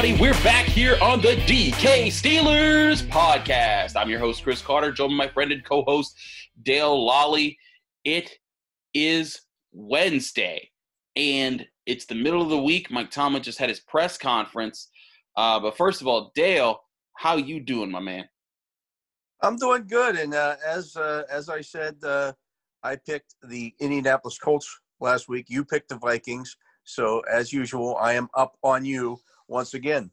everybody? We're back here on the DK Steelers podcast. I'm your host, Chris Carter, joined by my friend and co host, Dale Lolley. It is Wednesday, and it's the middle of the week. Mike Tomlin just had his press conference. Uh, but first of all, Dale, how you doing, my man? I'm doing good, and uh, as uh, as I said, uh, I picked the Indianapolis Colts last week. You picked the Vikings, so as usual, I am up on you once again.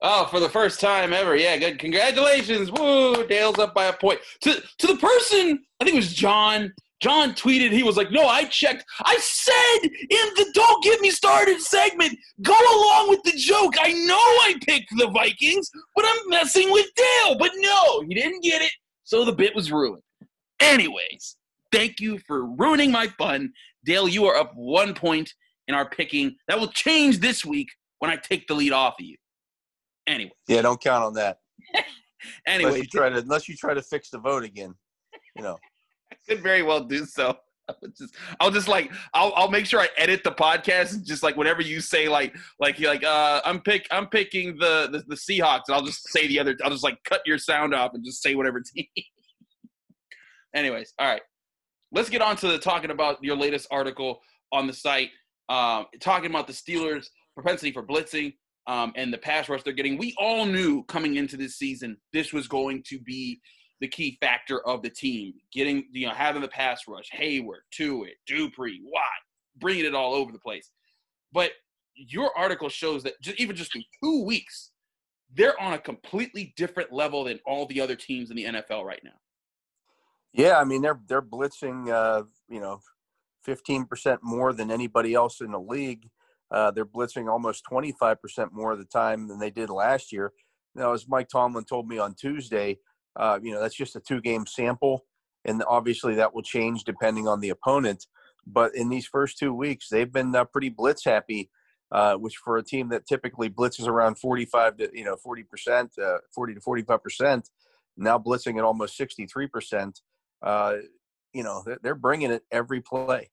Oh, for the first time ever. Yeah, good. Congratulations. Woo. Dale's up by a point. To to the person, I think it was John. John tweeted, he was like, No, I checked. I said in the Don't Get Me Started segment, go along with the joke. I know I picked the Vikings, but I'm messing with Dale. But no, he didn't get it. So the bit was ruined. Anyways, thank you for ruining my fun. Dale, you are up one point in our picking. That will change this week when I take the lead off of you. Anyway. Yeah, don't count on that. anyway, unless you try to unless you try to fix the vote again, you know. I could very well do so. I'll just, I'll just like, I'll, I'll make sure I edit the podcast and just like whenever you say like, like you're like, uh, I'm pick, I'm picking the, the the Seahawks, and I'll just say the other, I'll just like cut your sound off and just say whatever team. Anyways, all right, let's get on to the talking about your latest article on the site, um, talking about the Steelers' propensity for blitzing um, and the pass rush they're getting. We all knew coming into this season this was going to be the key factor of the team, getting you know having the pass rush, Heyward, to it, Dupree, Watt, bringing it all over the place. But your article shows that just, even just in two weeks, they're on a completely different level than all the other teams in the NFL right now. Yeah, I mean they're they're blitzing, uh, you know, fifteen percent more than anybody else in the league. Uh, they're blitzing almost twenty five percent more of the time than they did last year. Now, as Mike Tomlin told me on Tuesday, uh, you know, that's just a two game sample. And obviously that will change depending on the opponent. But in these first two weeks, they've been uh, pretty blitz happy, uh, which for a team that typically blitzes around 45 to, you know, 40%, uh, 40 to 45%, now blitzing at almost 63%, uh, you know, they're bringing it every play.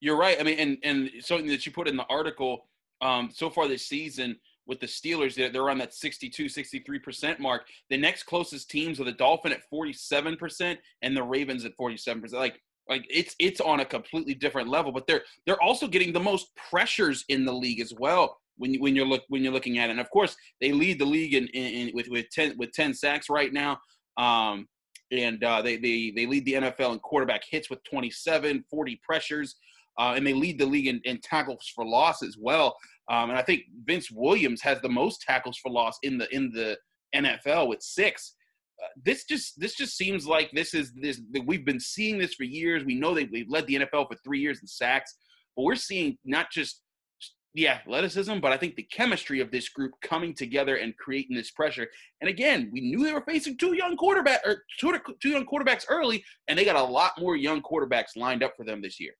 You're right. I mean, and, and something that you put in the article um, so far this season – with the Steelers. They're, they're on that 62, 63% mark. The next closest teams are the Dolphin at 47% and the Ravens at 47%. Like, like it's it's on a completely different level, but they're they're also getting the most pressures in the league as well. When you when you're look when you're looking at it, and of course they lead the league in, in, in with with ten with ten sacks right now. Um, and uh, they, they they lead the NFL in quarterback hits with 27, 40 pressures, uh, and they lead the league in, in tackles for loss as well. Um, and I think Vince Williams has the most tackles for loss in the in the NFL with six. Uh, this just this just seems like this is this we've been seeing this for years. We know they, they've led the NFL for three years in sacks, but we're seeing not just the athleticism, but I think the chemistry of this group coming together and creating this pressure. And again, we knew they were facing two young quarterback or two, two young quarterbacks early, and they got a lot more young quarterbacks lined up for them this year.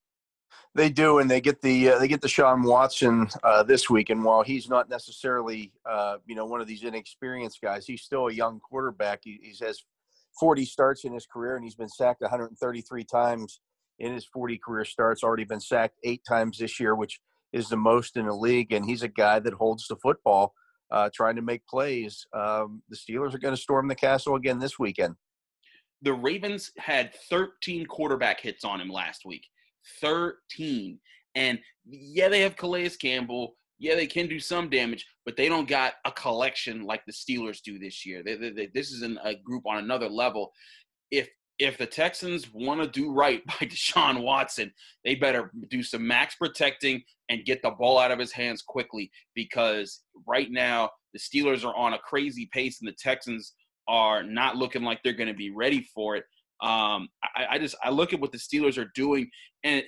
They do, and they get the uh, they get the Sean Watson uh, this week. And while he's not necessarily uh, you know one of these inexperienced guys, he's still a young quarterback. He, he has 40 starts in his career, and he's been sacked 133 times in his 40 career starts. Already been sacked eight times this year, which is the most in the league. And he's a guy that holds the football, uh, trying to make plays. Um, the Steelers are going to storm the castle again this weekend. The Ravens had 13 quarterback hits on him last week. 13. And yeah, they have Calais Campbell. Yeah, they can do some damage, but they don't got a collection like the Steelers do this year. They, they, they, this is an, a group on another level. If if the Texans want to do right by Deshaun Watson, they better do some max protecting and get the ball out of his hands quickly because right now the Steelers are on a crazy pace and the Texans are not looking like they're going to be ready for it. Um, I, I, just I look at what the Steelers are doing, and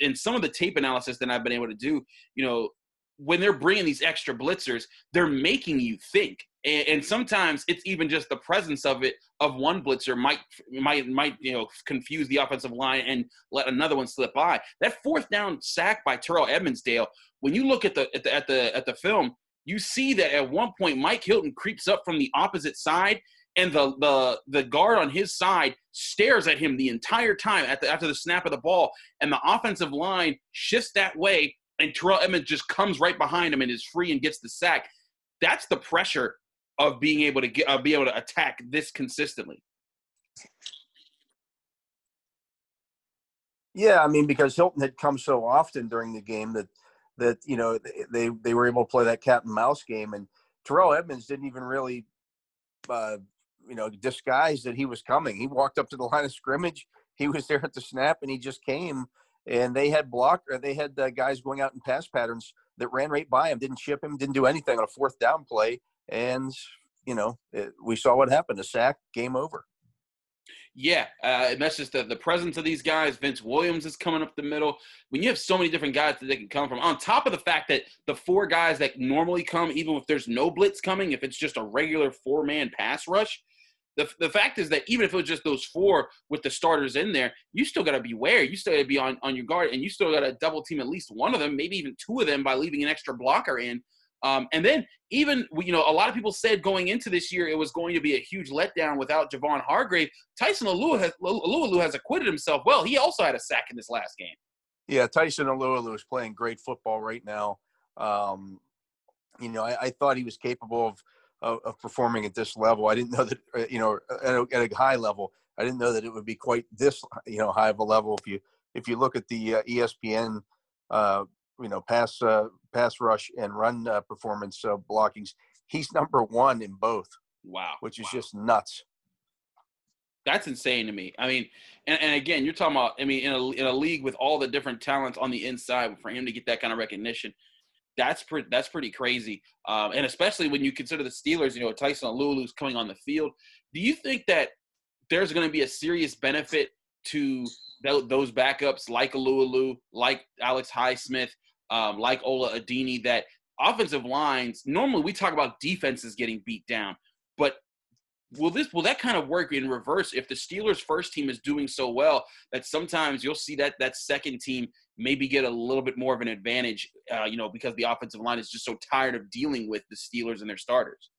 in some of the tape analysis that I've been able to do, you know, when they're bringing these extra blitzers, they're making you think, and, and sometimes it's even just the presence of it of one blitzer might might might you know confuse the offensive line and let another one slip by. That fourth down sack by Terrell Edmunds Dale, when you look at the at the at the, at the film, you see that at one point Mike Hilton creeps up from the opposite side and the the the guard on his side stares at him the entire time at the, after the snap of the ball, and the offensive line shifts that way, and Terrell Edmunds just comes right behind him and is free and gets the sack. that's the pressure of being able to get uh, be able to attack this consistently. Yeah, I mean because Hilton had come so often during the game that that you know they they were able to play that cat and mouse game, and Terrell Edmunds didn't even really uh, you know disguise that he was coming. He walked up to the line of scrimmage. He was there at the snap, and he just came. And they had block, or they had uh, guys going out in pass patterns that ran right by him, didn't chip him, didn't do anything on a fourth down play, and you know it, we saw what happened: a sack, game over. Yeah, uh, and that's just the, the presence of these guys. Vince Williams is coming up the middle. When you have so many different guys that they can come from, on top of the fact that the four guys that normally come, even if there's no blitz coming, if it's just a regular four man pass rush, the, the fact is that even if it was just those four with the starters in there, you still got to beware. You still got to be on, on your guard, and you still got to double team at least one of them, maybe even two of them by leaving an extra blocker in um, and then even you know a lot of people said going into this year it was going to be a huge letdown without Javon Hargrave. Tyson Alualu has, Alualu has acquitted himself well. He also had a sack in this last game. Yeah, Tyson Alualu is playing great football right now. Um, you know, I, I, thought he was capable of, of, of performing at this level. I didn't know that uh, you know at a, at a, high level. I didn't know that it would be quite this you know high of a level. If you if you look at the uh, ESPN uh, you know pass uh, pass rush and run uh, performance uh, blockings. He's number one in both. Wow, which is wow. just nuts. That's insane to me. I mean, and, and again, you're talking about. I mean, in a in a league with all the different talents on the inside, for him to get that kind of recognition, that's pretty that's pretty crazy. Um, and especially when you consider the Steelers, you know, Tyson Alualu's coming on the field. Do you think that there's going to be a serious benefit to those backups like Alualu, like Alex Highsmith, um, like Ola Adeniyi, that offensive lines, normally we talk about defenses getting beat down, but will this will that kind of work in reverse if the Steelers first team is doing so well that sometimes you'll see that that second team maybe get a little bit more of an advantage, uh, you know, because the offensive line is just so tired of dealing with the Steelers and their starters.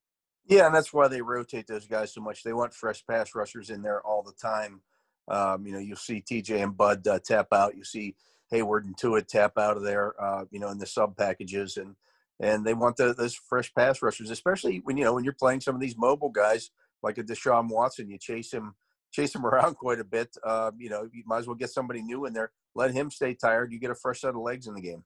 Yeah, and that's why they rotate those guys so much. They want fresh pass rushers in there all the time. Um, you know, you'll see TJ and Bud uh, tap out. You see Heyward and Tuitt tap out of there, uh, you know, in the sub packages, and and they want the, those fresh pass rushers, especially when you know when you're playing some of these mobile guys like a Deshaun Watson. You chase him, chase him around quite a bit. Uh, you know, you might as well get somebody new in there. Let him stay tired. You get a fresh set of legs in the game.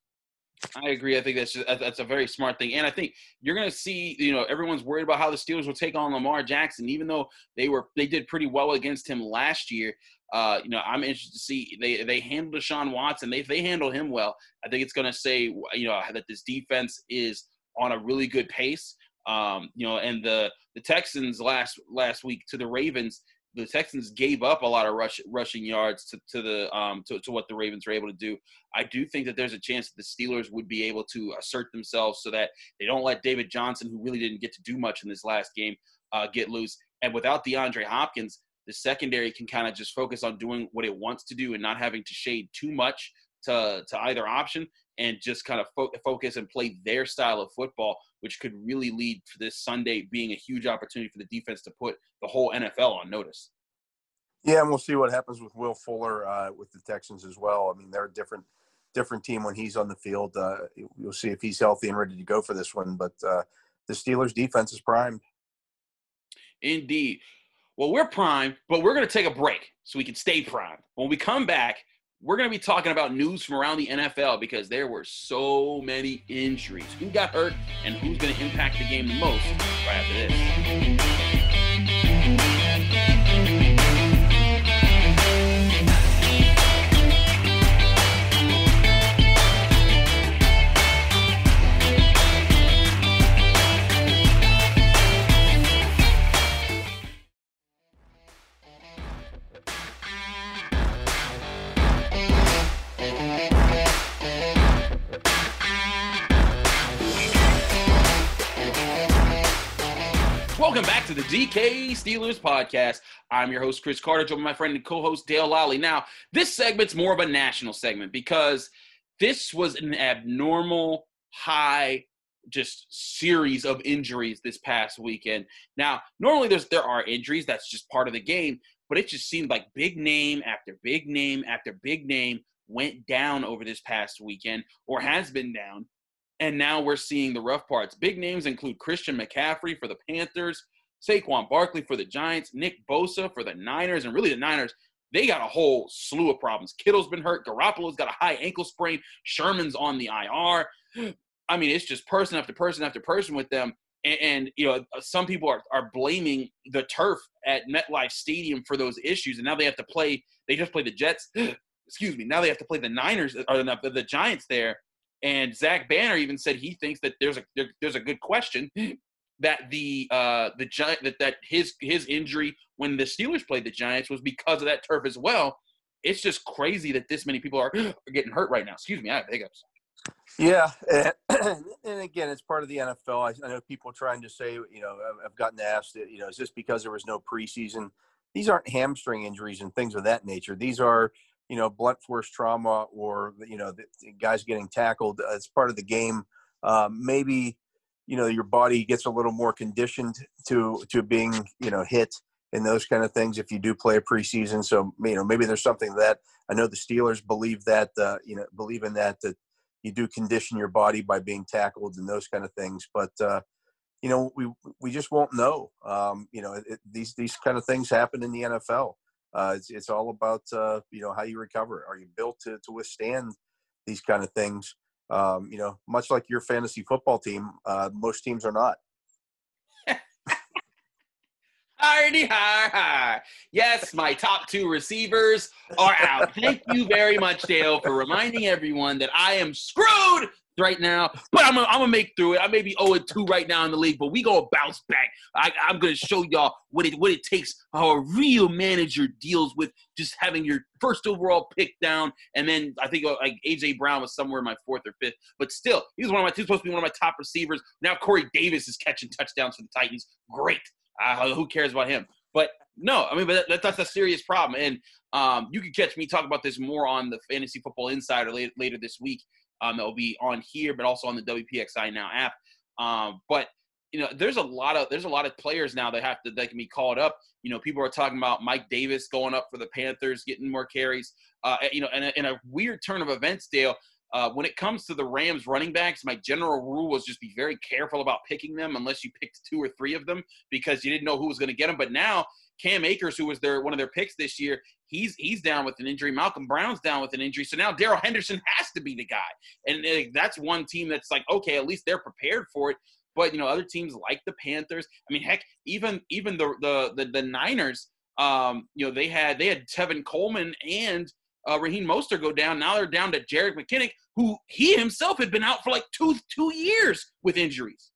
I agree. I think that's just, that's a very smart thing, and I think you're going to see. You know, everyone's worried about how the Steelers will take on Lamar Jackson, even though they were they did pretty well against him last year. Uh, you know, I'm interested to see they they handled Deshaun Watson. They they handle him well. I think it's going to say you know that this defense is on a really good pace. Um, you know, and the the Texans last last week to the Ravens, the Texans gave up a lot of rush, rushing yards to, to the um, to, to what the Ravens were able to do. I do think that there's a chance that the Steelers would be able to assert themselves so that they don't let David Johnson, who really didn't get to do much in this last game, uh, get loose. And without DeAndre Hopkins, the secondary can kind of just focus on doing what it wants to do and not having to shade too much to, to either option and just kind of fo- focus and play their style of football, which could really lead to this Sunday being a huge opportunity for the defense to put the whole NFL on notice. Yeah, and we'll see what happens with Will Fuller uh, with the Texans as well. I mean, they're a different different team when he's on the field. Uh, you'll see if he's healthy and ready to go for this one. But uh, the Steelers' defense is primed. Indeed. Well, we're primed, but we're going to take a break so we can stay primed. When we come back, we're going to be talking about news from around the NFL because there were so many injuries. Who got hurt and who's going to impact the game the most right after this. Welcome back to the DK Steelers podcast. I'm your host, Chris Carter, joined by my friend and co host, Dale Lolley. Now, this segment's more of a national segment because this was an abnormal high just series of injuries this past weekend. Now, normally there's there are injuries, that's just part of the game, but it just seemed like big name after big name after big name went down over this past weekend or has been down And now we're seeing the rough parts. Big names include Christian McCaffrey for the Panthers, Saquon Barkley for the Giants, Nick Bosa for the Niners, and really the Niners, they got a whole slew of problems. Kittle's been hurt. Garoppolo's got a high ankle sprain. Sherman's on the IR. I mean, it's just person after person after person with them. And, and, you know, some people are, are blaming the turf at MetLife Stadium for those issues. And now they have to play, they just play the Jets. Excuse me. Now they have to play the Niners or the, the Giants there. And Zach Banner even said he thinks that there's a there, there's a good question that the uh the giant that that his his injury when the Steelers played the Giants was because of that turf as well. It's just crazy that this many people are, are getting hurt right now. Excuse me, I have hiccups. Yeah, and, and again, it's part of the NFL. I, I, know people trying to say, you know, I've gotten asked, you know, is this because there was no preseason? These aren't hamstring injuries and things of that nature. These are, you know, blunt force trauma or you know, the, guys getting tackled. It's part of the game. Um, maybe, you know, your body gets a little more conditioned to to being, you know, hit and those kind of things if you do play a preseason. So you know maybe there's something that I know the Steelers believe that uh, you know believe in that that you do condition your body by being tackled and those kind of things. But uh, you know we we just won't know. Um, you know it, these these kind of things happen in the NFL. Uh, it's it's all about uh, you know how you recover. Are you built to to withstand these kind of things? Um, you know, much like your fantasy football team, uh, most teams are not. Hardy har har. Yes, my top two receivers are out. Thank you very much, Dale, for reminding everyone that I am screwed right now, but I'm gonna, I'm make through it. I may be 0 2 right now in the league, but we gonna bounce back. I, am gonna show y'all what it what it takes, how a real manager deals with just having your first overall pick down, and then I think uh, like AJ Brown was somewhere in my fourth or fifth, but still, he was one of my he's supposed to be one of my top receivers. Now Corey Davis is catching touchdowns for the Titans. Great. Uh, who cares about him? But no, I mean, but that, that's a serious problem. And um, you can catch me talk about this more on the Fantasy Football Insider later, later this week. Um, that will be on here, but also on the WPXI Now app. Um, but you know, there's a lot of there's a lot of players now that have to that can be called up. You know, people are talking about Mike Davis going up for the Panthers, getting more carries. Uh, you know, in a, in a weird turn of events, Dale. Uh, when it comes to the Rams running backs, my general rule was just be very careful about picking them unless you picked two or three of them because you didn't know who was going to get them. But now Cam Akers, who was their one of their picks this year, he's he's down with an injury. Malcolm Brown's down with an injury. So now Darrell Henderson has to be the guy, and uh, that's one team that's like, okay, at least they're prepared for it. But you know, other teams like the Panthers. I mean, heck, even even the the the, the Niners. Um, you know, they had they had Tevin Coleman and uh, Raheem Mostert go down. Now they're down to Jerick McKinnon, who he himself had been out for like two two years with injuries.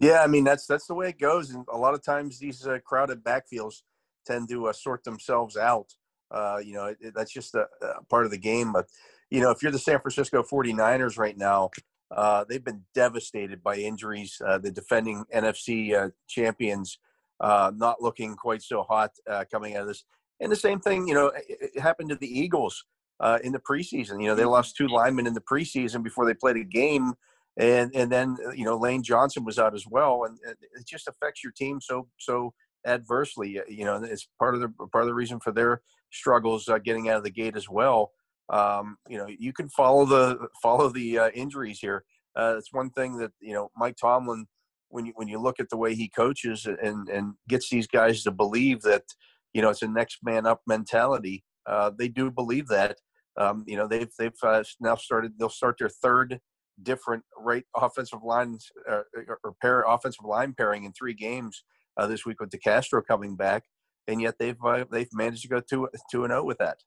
Yeah, I mean that's that's the way it goes, and a lot of times these uh, crowded backfields tend to uh, sort themselves out. Uh, you know, it, it, that's just a, a, part of the game. But you know, if you're the San Francisco 49ers right now, uh, they've been devastated by injuries. Uh, the defending NFC uh, champions not looking quite so hot coming out of this. And the same thing, you know, it, it happened to the Eagles uh, in the preseason. You know, they mm-hmm. lost two linemen in the preseason before they played a game, and and then uh, you know Lane Johnson was out as well, and it just affects your team so so adversely. You know, it's part of the part of the reason for their struggles uh, getting out of the gate as well. Um, you know, you can follow the follow the uh, injuries here. Uh, it's one thing that you know Mike Tomlin, when you when you look at the way he coaches and and gets these guys to believe that you know it's a next man up mentality. Uh, they do believe that. Um, you know they've they've uh, now started. They'll start their third different right offensive lines uh, or pair offensive line pairing in three games uh, this week with DeCastro coming back, and yet they've uh, they've managed to go two two and zero oh with that.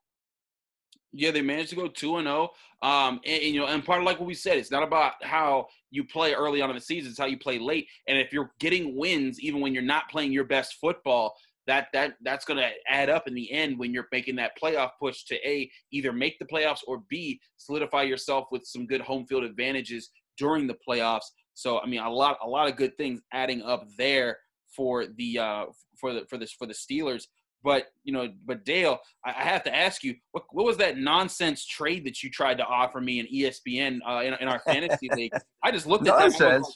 Yeah, they managed to go two and zero. Oh. Um, and, and, you know, and part of like what we said, it's not about how you play early on in the season; it's how you play late. And if you're getting wins, even when you're not playing your best football, that that that's going to add up in the end when you're making that playoff push to a either make the playoffs or b solidify yourself with some good home field advantages during the playoffs. So I mean a lot a lot of good things adding up there for the uh, for the for this for the Steelers. But you know, but Dale, I, I have to ask you, what, what was that nonsense trade that you tried to offer me in ESPN uh, in, in our fantasy league? I just looked at nonsense.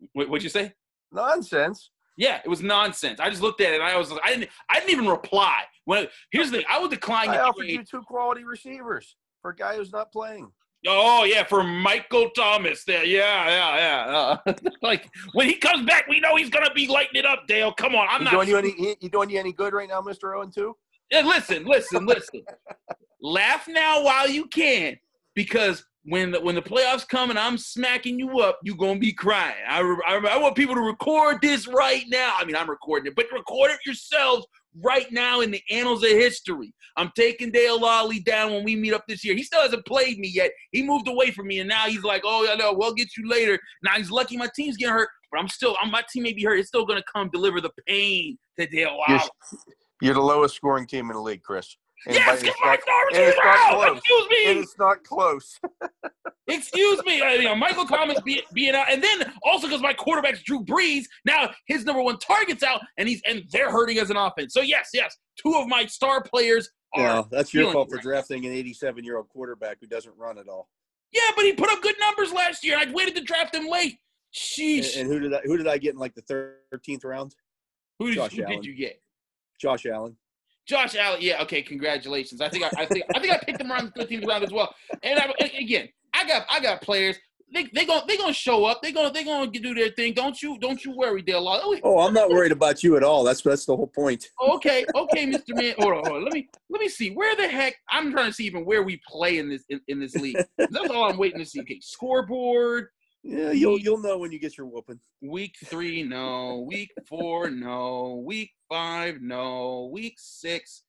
that. What, what'd you say? Nonsense. Yeah, it was nonsense. I just looked at it and I was like, I didn't, I didn't even reply. When here's the thing, I would decline. I offered you two quality receivers for a guy who's not playing. Oh yeah, for Michael Thomas there. Yeah, yeah, yeah. Uh, like when he comes back, we know he's gonna be lighting it up. Dale, come on. I'm You not. doing you any you doing you any good right now, Mister Owen two? Yeah, listen, listen, listen. Laugh now while you can, because when the, when the playoffs come and I'm smacking you up, you're gonna be crying. I, re- I, I want people to record this right now. I mean, I'm recording it, but record it yourselves right now in the annals of history. I'm taking Dale Lolley down when we meet up this year. He still hasn't played me yet. He moved away from me, and now he's like, "Oh, yeah, no, we'll get you later." Now he's lucky my team's getting hurt, but I'm still, I'm, my team may be hurt. It's still gonna come deliver the pain to Dale You're, you're the lowest scoring team in the league, Chris. And Yes, by- get it's my not- stars not out. Excuse me. and it's not close. Excuse me, uh, I mean, Michael Thomas be, being out, and then also because my quarterback's Drew Brees. Now his number one target's out, and he's and they're hurting as an offense. So yes, yes, two of my star players are. Yeah, that's your fault for right. drafting an 87 year old quarterback who doesn't run at all. Yeah, but he put up good numbers last year. I waited to draft him late. And, and who did I who did I get in like the 13th round? who did, Josh who Allen. did you get? Josh Allen. Josh Allen. Yeah, okay. Congratulations. I think I, I think I think I picked them around the 15th round as well. And I, again, I got I got players. They they gonna they gonna show up. They gonna they gonna do their thing. Don't you don't you worry, Dale. Oh, Oh, I'm not worried about you at all. That's that's the whole point. Okay, okay, Mr. Man. Hold on, hold on. Let me let me see. Where the heck? I'm trying to see even where we play in this in, in this league. That's all I'm waiting to see. Okay, scoreboard. Yeah, you'll you'll know when you get your whooping. Week three, no. Week four, no. Week five, no. Week six,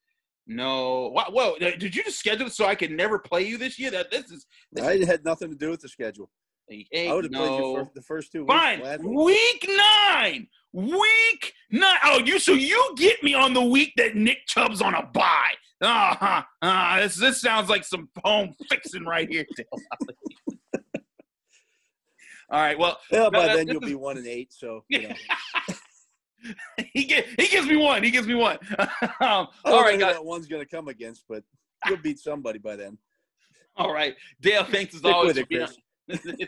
no. Whoa, whoa! Did you just schedule it so I could never play you this year? That this is this I had nothing to do with the schedule. eight, I would have played you for the first two weeks. Fine. gladly. Week nine. Week nine. Oh, you so you get me on the week that Nick Chubb's on a bye. Uh-huh. Uh, this this sounds like some home fixing right here. All right. Well, Yeah, by that- then you'll is- be one and eight. So you know. he get, he gives me one. He gives me one. um, don't right, guys. that one's going to come against, but you'll beat somebody by then. All right, Dale. Thanks as always it, for being on-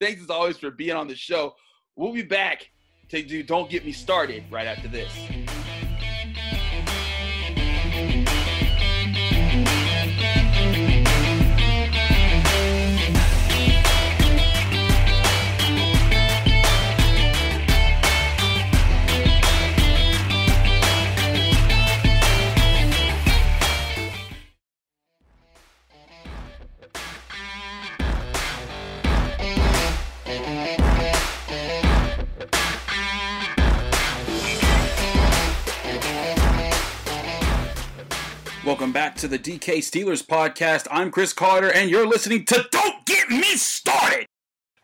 thanks as always for being on the show. We'll be back to do. Don't get me started right after this. To the DK Steelers podcast. I'm Chris Carter, and you're listening to Don't Get Me Started.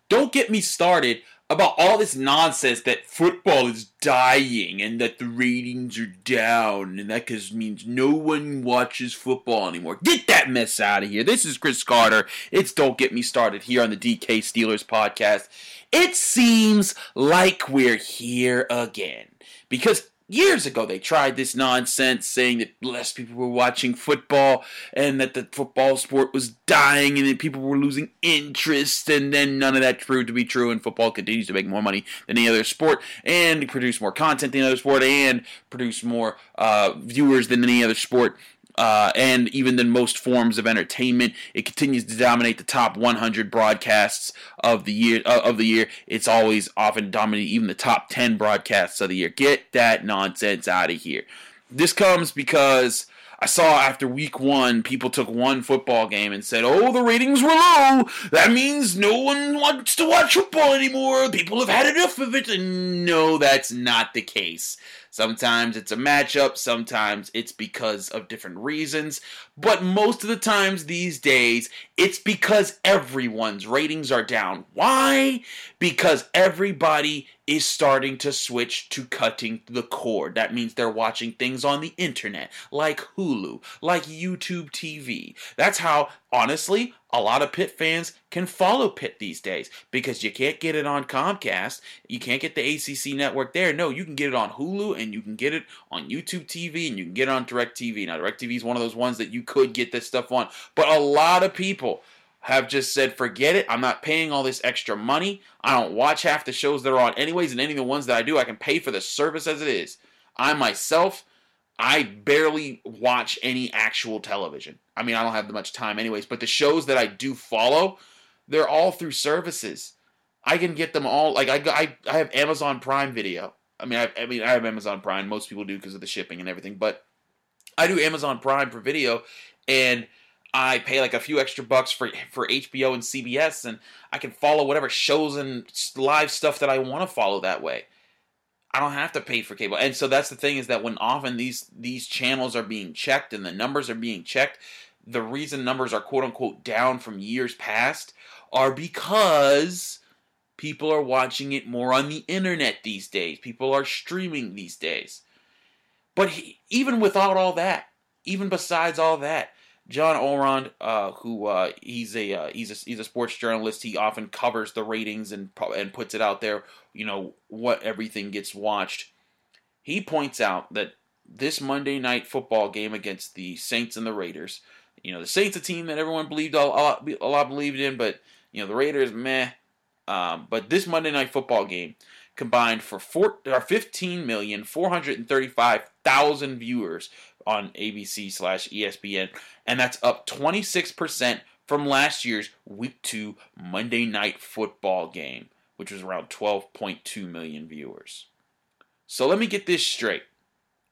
Don't get me started about all this nonsense that football is dying and that the ratings are down, and that means no one watches football anymore. Get that mess out of here. This is Chris Carter. It's Don't Get Me Started here on the DK Steelers podcast. It seems like we're here again because years ago they tried this nonsense saying that less people were watching football and that the football sport was dying and that people were losing interest and then none of that proved to be true and football continues to make more money than any other sport and produce more content than any other sport and produce more uh, viewers than any other sport uh, and even than most forms of entertainment, it continues to dominate the top 100 broadcasts of the year. Uh, of the year, it's always often dominating even the top 10 broadcasts of the year. Get that nonsense out of here. This comes because I saw after week one, people took one football game and said, "Oh, the ratings were low. That means no one wants to watch football anymore. People have had enough of it." And no, that's not the case. Sometimes it's a matchup, sometimes it's because of different reasons, but most of the times these days, it's because everyone's ratings are down. Why? Because everybody is starting to switch to cutting the cord. That means they're watching things on the internet, like Hulu, like YouTube TV. That's how, honestly, a lot of Pitt fans can follow Pitt these days because you can't get it on Comcast. You can't get the ACC network there. No, you can get it on Hulu and you can get it on YouTube TV and you can get it on DirecTV. Now, DirecTV is one of those ones that you could get this stuff on, but a lot of people have just said, forget it. I'm not paying all this extra money. I don't watch half the shows that are on anyways, and any of the ones that I do, I can pay for the service as it is. I myself I barely watch any actual television. I mean, I don't have much time, anyways. But the shows that I do follow, they're all through services. I can get them all. Like I, I, I have Amazon Prime Video. I mean, I, I mean, I have Amazon Prime. Most people do because of the shipping and everything. But I do Amazon Prime for video, and I pay like a few extra bucks for for HBO and CBS, and I can follow whatever shows and live stuff that I want to follow that way. I don't have to pay for cable. And so that's the thing is that when often these these channels are being checked and the numbers are being checked, the reason numbers are quote unquote down from years past are because people are watching it more on the internet these days. People are streaming these days. But he, even without all that, even besides all that, John Ourand, uh, who uh, he's a uh, he's a he's a sports journalist. He often covers the ratings and and puts it out there. You know what everything gets watched. He points out that this Monday night football game against the Saints and the Raiders. You know the Saints, a team that everyone believed a lot, a lot believed in, but you know the Raiders, meh. Um, but this Monday night football game combined for four, or 15 million 435 thousand viewers on ABC slash ESPN, and that's up 26% from last year's Week 2 Monday Night Football game, which was around 12.2 million viewers. So let me get this straight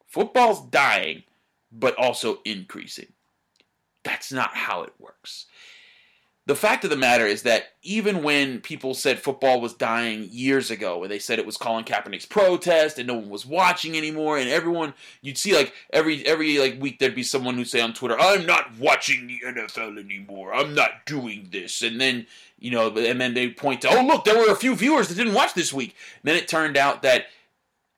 football's dying, but also increasing. That's not how it works the fact of the matter is that even when people said football was dying years ago, when they said it was Colin Kaepernick's protest and no one was watching anymore, and everyone you'd see like every every like week there'd be someone who'd say on Twitter, "I'm not watching the NFL anymore. I'm not doing this," and then you know, and then they point to, "Oh look, there were a few viewers that didn't watch this week." And then it turned out that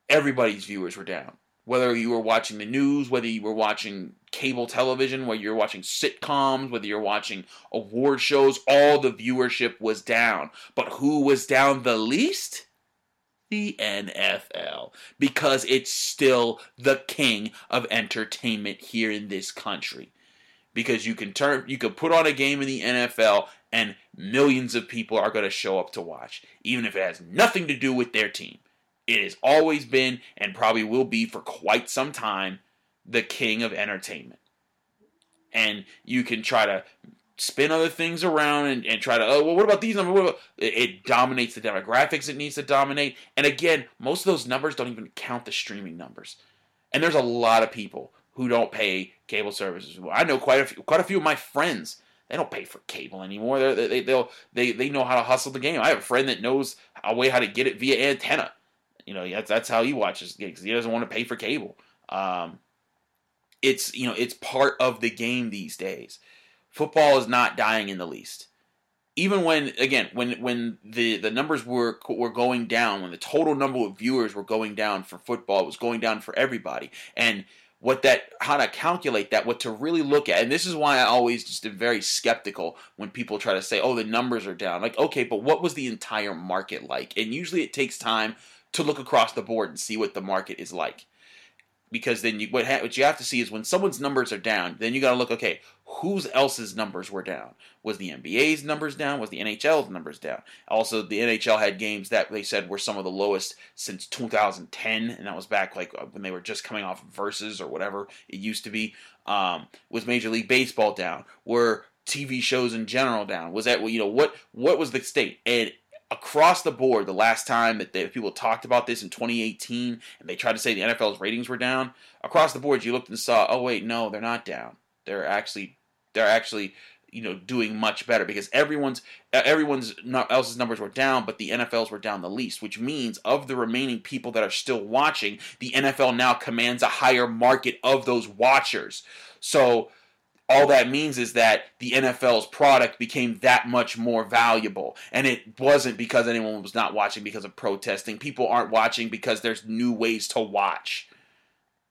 everybody's viewers were down whether you were watching the news, whether you were watching cable television, whether you're watching sitcoms, whether you're watching award shows, all the viewership was down. But who was down the least? The NFL. Because it's still the king of entertainment here in this country. Because you can turn you can put on a game in the NFL and millions of people are going to show up to watch, even if it has nothing to do with their team. It has always been and probably will be for quite some time the king of entertainment. And you can try to spin other things around and, and try to, oh, well, what about these numbers? About? It, it dominates the demographics it needs to dominate. And again, most of those numbers don't even count the streaming numbers. And there's a lot of people who don't pay cable services. I know quite a few, quite a few of my friends. They don't pay for cable anymore. They're, they they'll, they they know how to hustle the game. I have a friend that knows a way how to get it via antenna. You know, that's that's how he watches gigs. He doesn't want to pay for cable. Um, it's you know it's part of the game these days. Football is not dying in the least. Even when again when when the the numbers were were going down, when the total number of viewers were going down for football, it was going down for everybody. And what that how to calculate that what to really look at and this is why i always just am very skeptical when people try to say oh the numbers are down like okay but what was the entire market like and usually it takes time to look across the board and see what the market is like. Because then you what, ha- what you have to see is when someone's numbers are down, then you got to look. Okay, whose else's numbers were down? Was the NBA's numbers down? Was the NHL's numbers down? Also, the NHL had games that they said were some of the lowest since 2010, and that was back like uh, when they were just coming off verses or whatever it used to be. Um, was Major League Baseball down? Were TV shows in general down? Was that you know what what was the state? And across the board, the last time that they, people talked about this in 2018 and they tried to say the NFL's ratings were down, across the board you looked and saw, oh wait, no, they're not down. They're actually they're actually you know doing much better because everyone's everyone's else's numbers were down, but the NFL's were down the least, which means of the remaining people that are still watching, the NFL now commands a higher market of those watchers. So all that means is that the NFL's product became that much more valuable. And it wasn't because anyone was not watching because of protesting. People aren't watching because there's new ways to watch.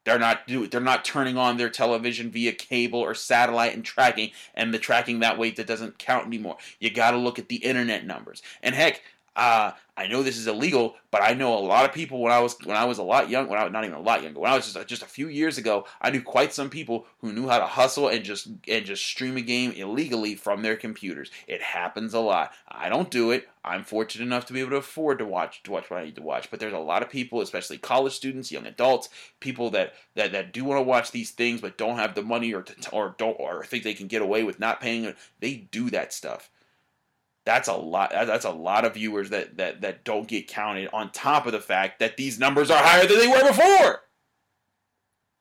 They're not they're not turning on their television via cable or satellite and tracking and the tracking that way that doesn't count anymore. You got to look at the internet numbers. And heck, uh, I know this is illegal, but I know a lot of people when I was when I was a lot young, when I was not even a lot younger, when I was just just a few years ago, I knew quite some people who knew how to hustle and just and just stream a game illegally from their computers. It happens a lot. I don't do it. I'm fortunate enough to be able to afford to watch to watch what I need to watch, but there's a lot of people, especially college students, young adults, people that that, that do want to watch these things but don't have the money or to, or don't or think they can get away with not paying. They do that stuff that's a lot that's a lot of viewers that that that don't get counted on top of the fact that these numbers are higher than they were before.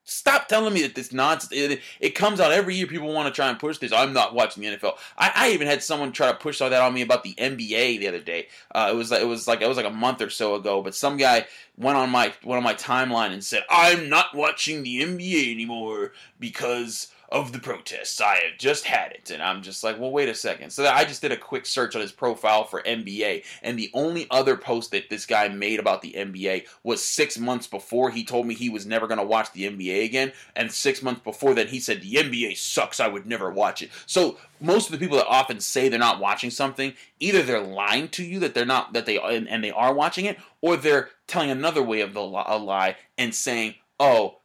Stop telling me that this nonsense it, it comes out every year. People want to try and push this. I'm not watching the nfl i, I even had someone try to push all that on me about the nba the other day. Uh, it was it was like it was like a month or so ago but some guy went on my went on my timeline and said i'm not watching the nba anymore because of the protests. I have just had it. And I'm just like, well, wait a second. So I just did a quick search on his profile for NBA. And the only other post that this guy made about the NBA was six months before he told me he was never going to watch the NBA again. And six months before that, he said, the NBA sucks. I would never watch it. So most of the people that often say they're not watching something, either they're lying to you that they're not, that they, and, and they are watching it, or they're telling another way of the a lie and saying, oh,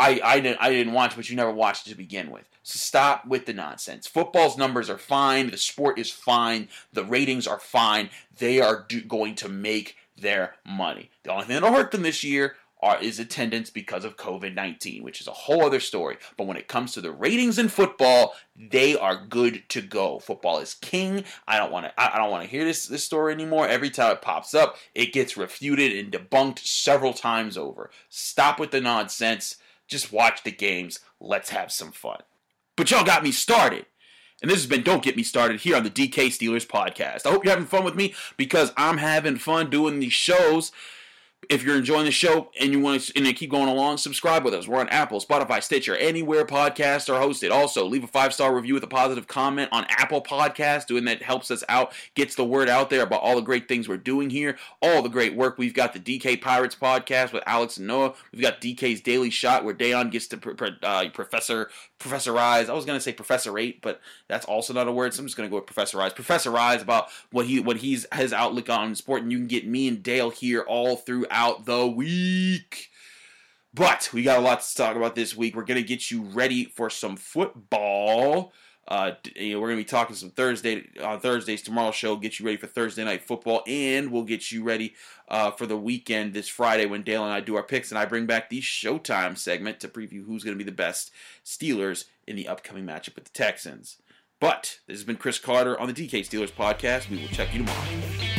I, I didn't I didn't watch, but you never watched to begin with. So stop with the nonsense. Football's numbers are fine. The sport is fine. The ratings are fine. They are do, going to make their money. The only thing that'll hurt them this year are, is attendance because of COVID 19, which is a whole other story. But when it comes to the ratings in football, they are good to go. Football is king. I don't want to. I don't want to hear this this story anymore. Every time it pops up, it gets refuted and debunked several times over. Stop with the nonsense. Just watch the games. Let's have some fun. But y'all got me started. And this has been Don't Get Me Started here on the DK Steelers podcast. I hope you're having fun with me because I'm having fun doing these shows. If you're enjoying the show and you want to and keep going along, subscribe with us. We're on Apple, Spotify, Stitcher, anywhere podcasts are hosted. Also, leave a five star review with a positive comment on Apple Podcasts. Doing that helps us out, gets the word out there about all the great things we're doing here, all the great work. We've got the DK Pirates podcast with Alex and Noah. We've got DK's Daily Shot where Dejan gets to uh, Professor professorize. I was gonna say Professor Eight, but that's also not a word, so I'm just gonna go with professorize. Professorize about what he what he's his outlook on sport, and you can get me and Dale here all throughout the week. But we got a lot to talk about this week. We're gonna get you ready for some football. Uh, we're gonna be talking some Thursday on Thursdays tomorrow show. Get you ready for Thursday night football, and we'll get you ready uh, for the weekend this Friday when Dale and I do our picks, and I bring back the Showtime segment to preview who's gonna be the best Steelers in the upcoming matchup with the Texans. But this has been Chris Carter on the DK Steelers podcast. We will check you tomorrow.